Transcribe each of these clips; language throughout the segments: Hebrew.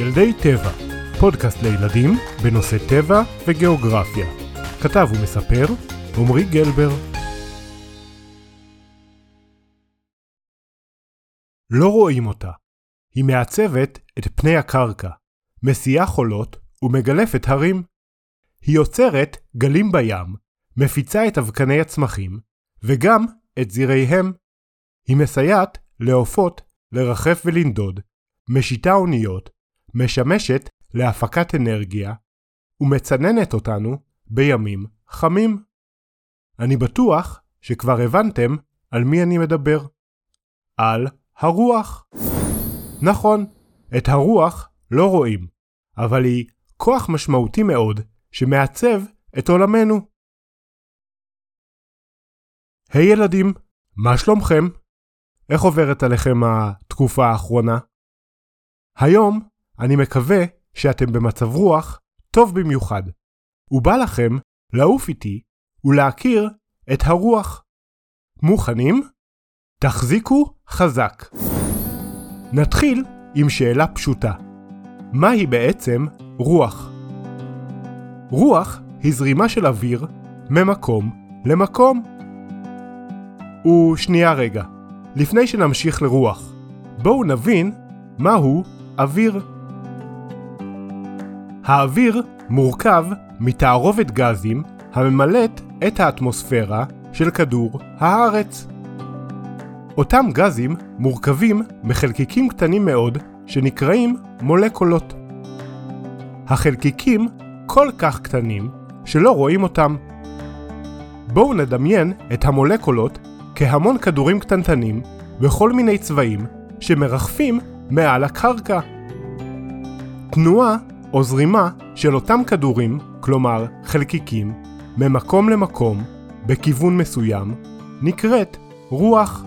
ילדי טבע, פודקאסט לילדים בנושא טבע וגיאוגרפיה. כתב ומספר עמרי גלבר. לא רואים אותה. היא מעצבת את פני הקרקע, מסיעה חולות ומגלפת הרים. היא יוצרת גלים בים, מפיצה את אבקני הצמחים, וגם את זיריהם. היא מסייעת לעופות לרחף ולנדוד, משיתה אוניות, משמשת להפקת אנרגיה, ומצננת אותנו בימים חמים. אני בטוח שכבר הבנתם על מי אני מדבר. על הרוח. נכון, את הרוח לא רואים, אבל היא כוח משמעותי מאוד שמעצב את עולמנו. היי hey ילדים, מה שלומכם? איך עוברת עליכם התקופה האחרונה? היום אני מקווה שאתם במצב רוח טוב במיוחד, ובא לכם לעוף איתי ולהכיר את הרוח. מוכנים? תחזיקו חזק. נתחיל עם שאלה פשוטה. מהי בעצם רוח? רוח היא זרימה של אוויר ממקום למקום. ושנייה רגע, לפני שנמשיך לרוח, בואו נבין מהו אוויר. האוויר מורכב מתערובת גזים הממלאת את האטמוספירה של כדור הארץ. אותם גזים מורכבים מחלקיקים קטנים מאוד שנקראים מולקולות. החלקיקים כל כך קטנים שלא רואים אותם. בואו נדמיין את המולקולות כהמון כדורים קטנטנים בכל מיני צבעים שמרחפים מעל הקרקע. תנועה או זרימה של אותם כדורים, כלומר חלקיקים, ממקום למקום, בכיוון מסוים, נקראת רוח.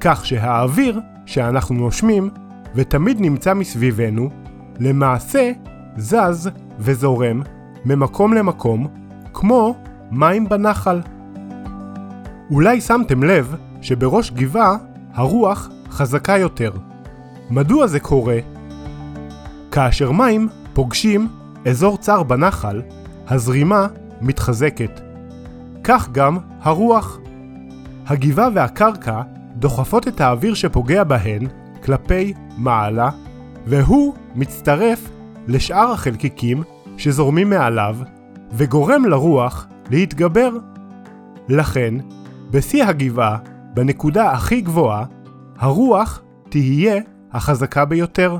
כך שהאוויר שאנחנו נושמים ותמיד נמצא מסביבנו, למעשה זז וזורם ממקום למקום, כמו מים בנחל. אולי שמתם לב שבראש גבעה הרוח חזקה יותר. מדוע זה קורה? כאשר מים פוגשים אזור צר בנחל, הזרימה מתחזקת. כך גם הרוח. הגבעה והקרקע דוחפות את האוויר שפוגע בהן כלפי מעלה, והוא מצטרף לשאר החלקיקים שזורמים מעליו, וגורם לרוח להתגבר. לכן, בשיא הגבעה, בנקודה הכי גבוהה, הרוח תהיה החזקה ביותר.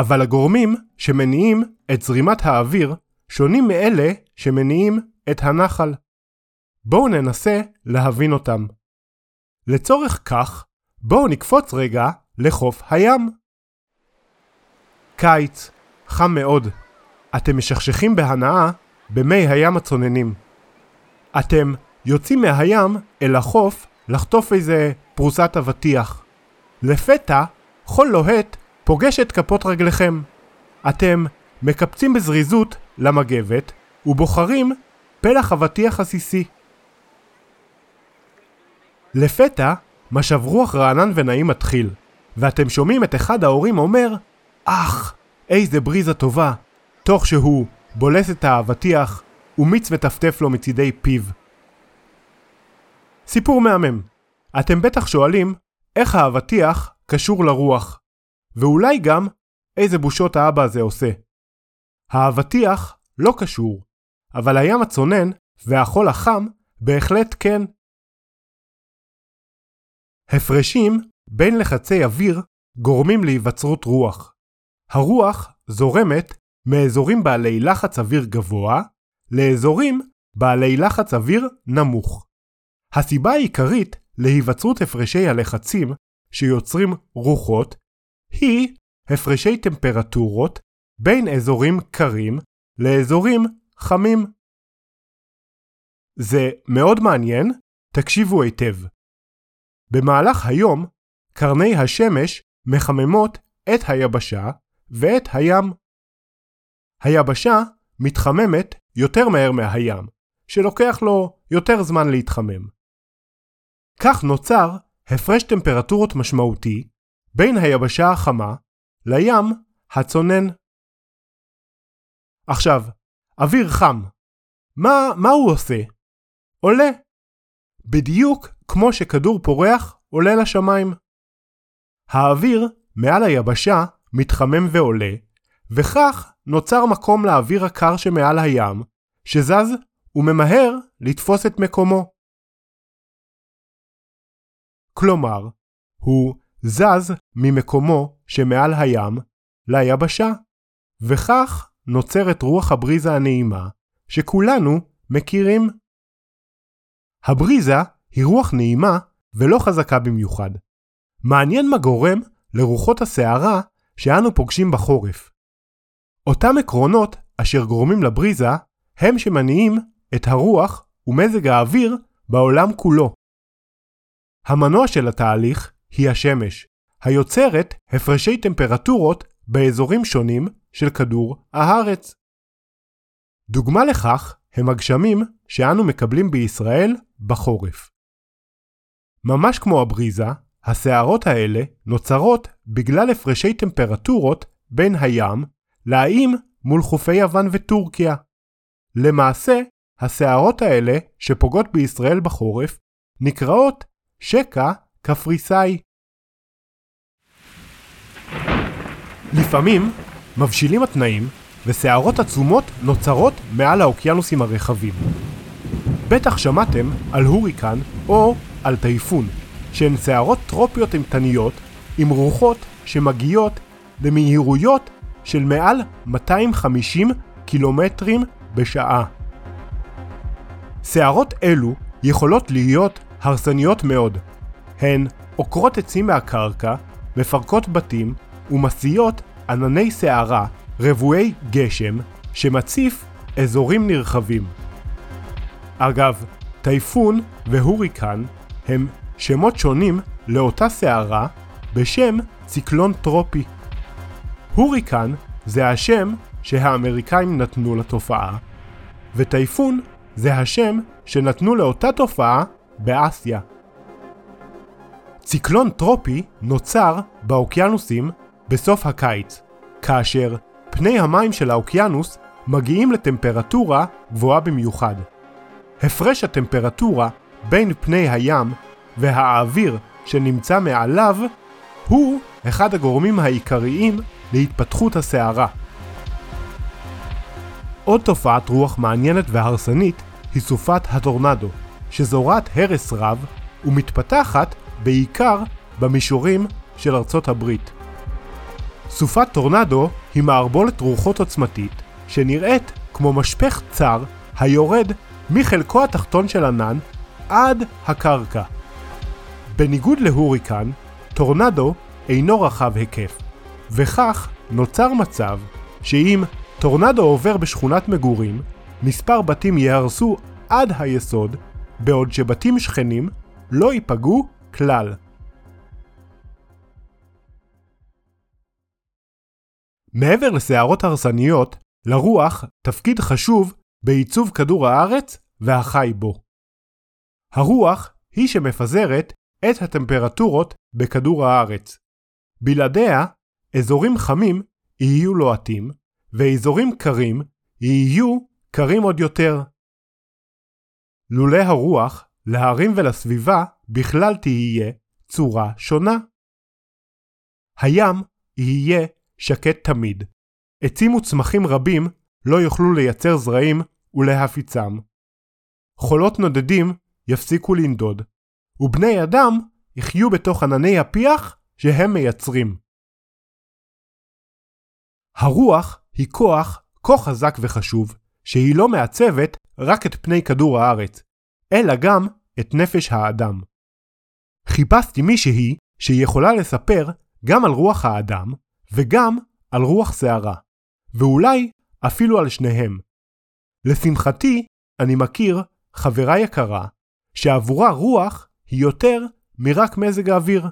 אבל הגורמים שמניעים את זרימת האוויר שונים מאלה שמניעים את הנחל. בואו ננסה להבין אותם. לצורך כך, בואו נקפוץ רגע לחוף הים. קיץ, חם מאוד. אתם משכשכים בהנאה במי הים הצוננים. אתם יוצאים מהים אל החוף לחטוף איזה פרוסת אבטיח. לפתע, חול לוהט פוגש את כפות רגליכם. אתם מקפצים בזריזות למגבת ובוחרים פלח אבטיח עסיסי. לפתע, משב רוח רענן ונעים מתחיל, ואתם שומעים את אחד ההורים אומר, אך, איזה בריזה טובה, תוך שהוא בולס את האבטיח ומיץ וטפטף לו מצידי פיו. סיפור מהמם. אתם בטח שואלים, איך האבטיח קשור לרוח? ואולי גם, איזה בושות האבא הזה עושה. האבטיח לא קשור, אבל הים הצונן והחול החם בהחלט כן. הפרשים בין לחצי אוויר גורמים להיווצרות רוח. הרוח זורמת מאזורים בעלי לחץ אוויר גבוה לאזורים בעלי לחץ אוויר נמוך. הסיבה העיקרית להיווצרות הפרשי הלחצים שיוצרים רוחות היא הפרשי טמפרטורות בין אזורים קרים לאזורים חמים. זה מאוד מעניין, תקשיבו היטב. במהלך היום, קרני השמש מחממות את היבשה ואת הים. היבשה מתחממת יותר מהר מהים, שלוקח לו יותר זמן להתחמם. כך נוצר הפרש טמפרטורות משמעותי בין היבשה החמה לים הצונן. עכשיו, אוויר חם. מה, מה הוא עושה? עולה. בדיוק כמו שכדור פורח עולה לשמיים. האוויר מעל היבשה מתחמם ועולה, וכך נוצר מקום לאוויר הקר שמעל הים, שזז וממהר לתפוס את מקומו. כלומר, הוא זז ממקומו שמעל הים ליבשה, וכך נוצרת רוח הבריזה הנעימה שכולנו מכירים. הבריזה היא רוח נעימה ולא חזקה במיוחד. מעניין מה גורם לרוחות הסערה שאנו פוגשים בחורף. אותם עקרונות אשר גורמים לבריזה הם שמניעים את הרוח ומזג האוויר בעולם כולו. המנוע של התהליך היא השמש, היוצרת הפרשי טמפרטורות באזורים שונים של כדור הארץ. דוגמה לכך הם הגשמים שאנו מקבלים בישראל בחורף. ממש כמו הבריזה, הסערות האלה נוצרות בגלל הפרשי טמפרטורות בין הים לאיים מול חופי יוון וטורקיה. למעשה, הסערות האלה שפוגעות בישראל בחורף נקראות שקע קפריסאי. לפעמים מבשילים התנאים וסערות עצומות נוצרות מעל האוקיינוסים הרחבים. בטח שמעתם על הוריקן או על טייפון, שהן סערות טרופיות אימתניות עם רוחות שמגיעות למהירויות של מעל 250 קילומטרים בשעה. סערות אלו יכולות להיות הרסניות מאוד. הן עוקרות עצים מהקרקע, מפרקות בתים ומסיעות ענני סערה רבועי גשם שמציף אזורים נרחבים. אגב, טייפון והוריקן הם שמות שונים לאותה סערה בשם ציקלון טרופי. הוריקן זה השם שהאמריקאים נתנו לתופעה, וטייפון זה השם שנתנו לאותה תופעה באסיה. ציקלון טרופי נוצר באוקיינוסים בסוף הקיץ, כאשר פני המים של האוקיינוס מגיעים לטמפרטורה גבוהה במיוחד. הפרש הטמפרטורה בין פני הים והאוויר שנמצא מעליו הוא אחד הגורמים העיקריים להתפתחות הסערה. עוד תופעת רוח מעניינת והרסנית היא סופת הטורנדו, שזורת הרס רב ומתפתחת בעיקר במישורים של ארצות הברית. סופת טורנדו היא מערבולת רוחות עוצמתית שנראית כמו משפך צר היורד מחלקו התחתון של ענן עד הקרקע. בניגוד להוריקן, טורנדו אינו רחב היקף, וכך נוצר מצב שאם טורנדו עובר בשכונת מגורים, מספר בתים ייהרסו עד היסוד, בעוד שבתים שכנים לא ייפגעו כלל. מעבר לסערות הרסניות, לרוח תפקיד חשוב בעיצוב כדור הארץ והחי בו. הרוח היא שמפזרת את הטמפרטורות בכדור הארץ. בלעדיה, אזורים חמים יהיו לוהטים, ואזורים קרים יהיו קרים עוד יותר. לולא הרוח, להרים ולסביבה בכלל תהיה צורה שונה. הים יהיה שקט תמיד. עצים וצמחים רבים לא יוכלו לייצר זרעים ולהפיצם. חולות נודדים יפסיקו לנדוד, ובני אדם יחיו בתוך ענני הפיח שהם מייצרים. הרוח היא כוח כה חזק וחשוב, שהיא לא מעצבת רק את פני כדור הארץ, אלא גם את נפש האדם. חיפשתי מישהי שהיא יכולה לספר גם על רוח האדם וגם על רוח שערה, ואולי אפילו על שניהם. לשמחתי, אני מכיר חברה יקרה, שעבורה רוח היא יותר מרק מזג האוויר.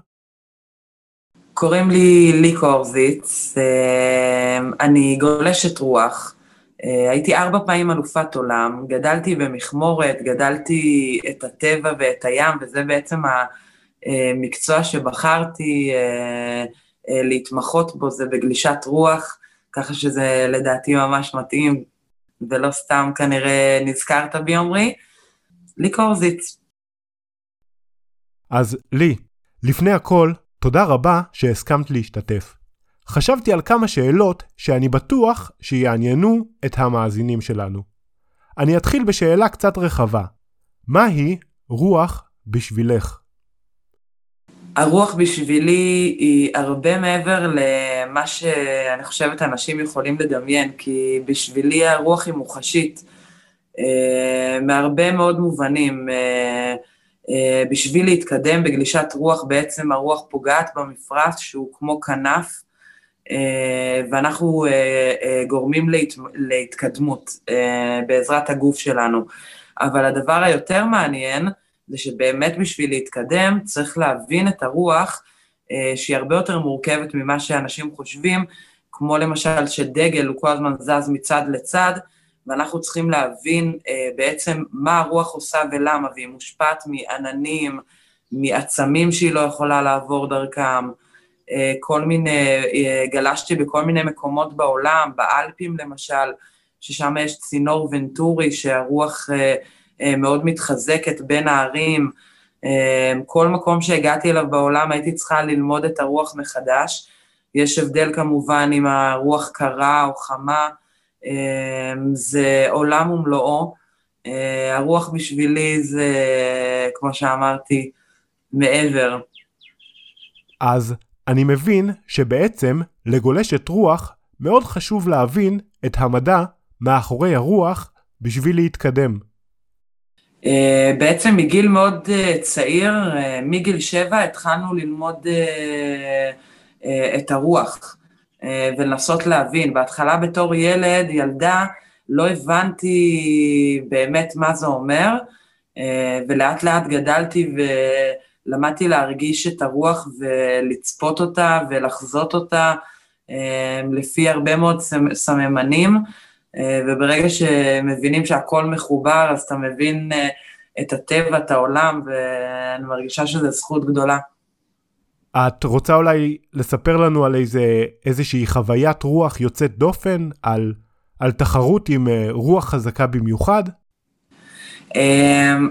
קוראים לי ליקו אורזיץ, אה, אני גולשת רוח. אה, הייתי ארבע פעמים אלופת עולם, גדלתי במכמורת, גדלתי את הטבע ואת הים, וזה בעצם מקצוע שבחרתי להתמחות בו זה בגלישת רוח, ככה שזה לדעתי ממש מתאים, ולא סתם כנראה נזכרת בי, עמרי. לי קורזיץ. אז לי, לפני הכל, תודה רבה שהסכמת להשתתף. חשבתי על כמה שאלות שאני בטוח שיעניינו את המאזינים שלנו. אני אתחיל בשאלה קצת רחבה. מהי רוח בשבילך? הרוח בשבילי היא הרבה מעבר למה שאני חושבת אנשים יכולים לדמיין, כי בשבילי הרוח היא מוחשית, אה, מהרבה מאוד מובנים. אה, אה, בשביל להתקדם בגלישת רוח, בעצם הרוח פוגעת במפרש שהוא כמו כנף, ואנחנו גורמים להת... להתקדמות בעזרת הגוף שלנו. אבל הדבר היותר מעניין, זה שבאמת בשביל להתקדם צריך להבין את הרוח, אה, שהיא הרבה יותר מורכבת ממה שאנשים חושבים, כמו למשל שדגל הוא כל הזמן זז מצד לצד, ואנחנו צריכים להבין אה, בעצם מה הרוח עושה ולמה, והיא מושפעת מעננים, מעצמים שהיא לא יכולה לעבור דרכם, אה, כל מיני, גלשתי בכל מיני מקומות בעולם, באלפים למשל, ששם יש צינור ונטורי שהרוח אה, מאוד מתחזקת בין הערים. אה, כל מקום שהגעתי אליו בעולם הייתי צריכה ללמוד את הרוח מחדש. יש הבדל כמובן אם הרוח קרה או חמה, אה, זה עולם ומלואו. הרוח בשבילי זה, כמו שאמרתי, מעבר. אז אני מבין שבעצם לגולשת רוח מאוד חשוב להבין את המדע מאחורי הרוח בשביל להתקדם. אה, בעצם מגיל מאוד אה, צעיר, אה, מגיל שבע, התחלנו ללמוד את הרוח ולנסות להבין. בהתחלה בתור ילד, ילדה, לא הבנתי באמת מה זה אומר, ולאט לאט גדלתי ולמדתי להרגיש את הרוח ולצפות אותה ולחזות אותה לפי הרבה מאוד סממנים. אה, וברגע שמבינים שהכל מחובר, אז אתה מבין אה, את הטבע, את העולם, ואני מרגישה שזו זכות גדולה. את רוצה אולי לספר לנו על איזה, איזושהי חוויית רוח יוצאת דופן, על, על תחרות עם אה, רוח חזקה במיוחד?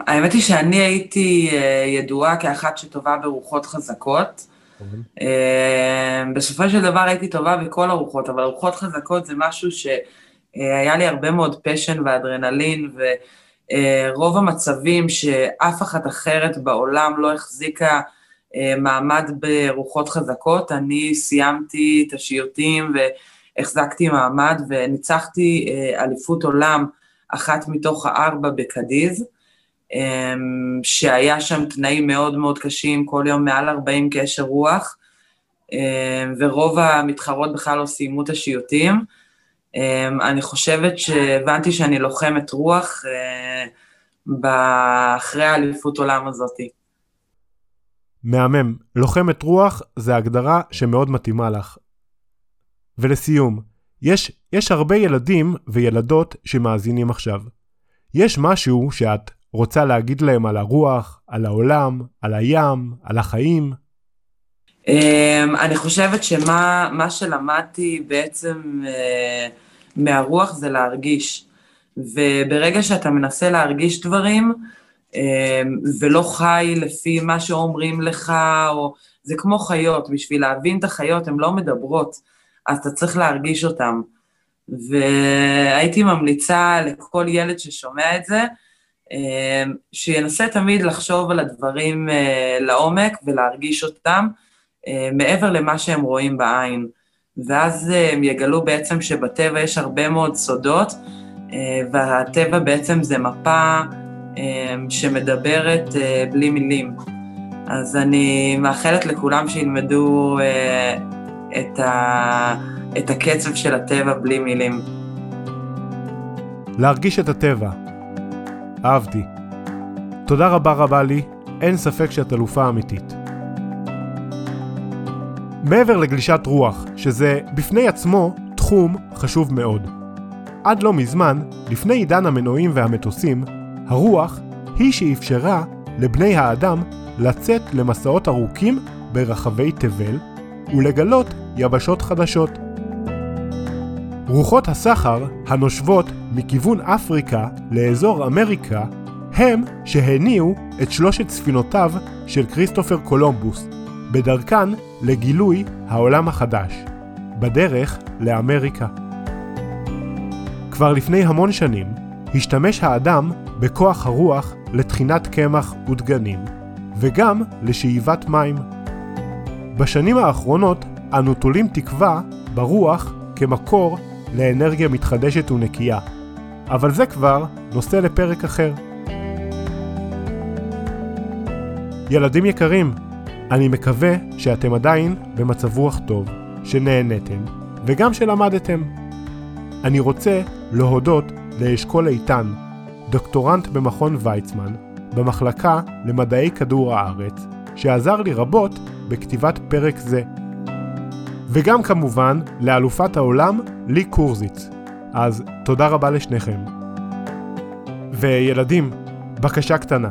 האמת היא שאני הייתי ידועה כאחת שטובה ברוחות חזקות. אוקיי. בסופו של דבר הייתי טובה בכל הרוחות, אבל רוחות חזקות זה משהו ש... אה, לי הרבה מאוד פשן ואדרנלין, ורוב המצבים שאף אחת אחרת בעולם לא החזיקה אה, מעמד ברוחות חזקות, אני סיימתי את השיוטים והחזקתי מעמד וניצחתי אה, אליפות עולם אחת מתוך הארבע בקדיז, שהיה שם תנאים מאוד מאוד קשים, כל יום מעל 40 קשר רוח, ורוב המתחרות בכלל לא סיימו את השיוטים. אמ, אני חושבת שהבנתי שאני לוחמת רוח אה, אחרי האליפות עולם הזאתי. מהמם. לוחמת רוח זה הגדרה שמאוד מתאימה לך. ולסיום, יש, יש הרבה ילדים וילדות שמאזינים עכשיו. יש משהו שאת רוצה להגיד להם על הרוח, על העולם, על הים, על החיים? אמ, אני חושבת שמה שלמדתי בעצם אה, מהרוח זה להרגיש. וברגע שאתה מנסה להרגיש דברים, אמ, ולא חי לפי מה שאומרים לך, או... זה כמו חיות, בשביל להבין את החיות, הן לא מדברות, אז אתה צריך להרגיש אותן. והייתי ממליצה לכל ילד ששומע את זה, אמ, שינסה תמיד לחשוב על הדברים אה, לעומק ולהרגיש אותם, אה, מעבר למה שהם רואים בעין. ואז אה, הם יגלו בעצם שבטבע יש הרבה מאוד סודות, אה, והטבע בעצם זה מפה אה, שמדברת בלי מילים. אז אני מאחלת לכולם שילמדו את, ה... את הקצב של הטבע בלי מילים. להרגיש את הטבע. אהבתי. תודה רבה רבה לי, אין ספק שאת אלופה אמיתית. מעבר לגלישת רוח, שזה בפני עצמו תחום חשוב מאוד. עד לא מזמן, לפני עידן המנועים והמטוסים, הרוח היא שאפשרה לבני האדם לצאת למסעות ארוכים ברחבי תבל ולגלות יבשות חדשות. רוחות הסחר הנושבות מכיוון אפריקה לאזור אמריקה הם שהניעו את שלושת ספינותיו של כריסטופר קולומבוס, בדרכן לגילוי העולם החדש, בדרך לאמריקה. כבר לפני המון שנים השתמש האדם בכוח הרוח לטחינת קמח ודגנים, וגם לשאיבת מים. בשנים האחרונות אנו תולים תקווה ברוח כמקור לאנרגיה מתחדשת ונקייה, אבל זה כבר נושא לפרק אחר. ילדים יקרים, אני מקווה שאתם עדיין במצב רוח טוב, שנהנתם וגם שלמדתם. אני רוצה להודות לאשכול איתן, דוקטורנט במכון ויצמן, במחלקה למדעי כדור הארץ, שעזר לי רבות בכתיבת פרק זה. וגם כמובן לאלופת העולם לי קורזיץ. אז תודה רבה לשניכם. וילדים, בקשה קטנה.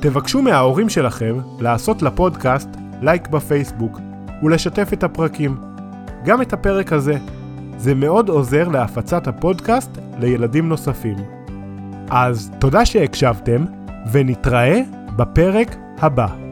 תבקשו מההורים שלכם לעשות לפודקאסט לייק בפייסבוק ולשתף את הפרקים. גם את הפרק הזה. זה מאוד עוזר להפצת הפודקאסט לילדים נוספים. אז תודה שהקשבתם, ונתראה בפרק הבא.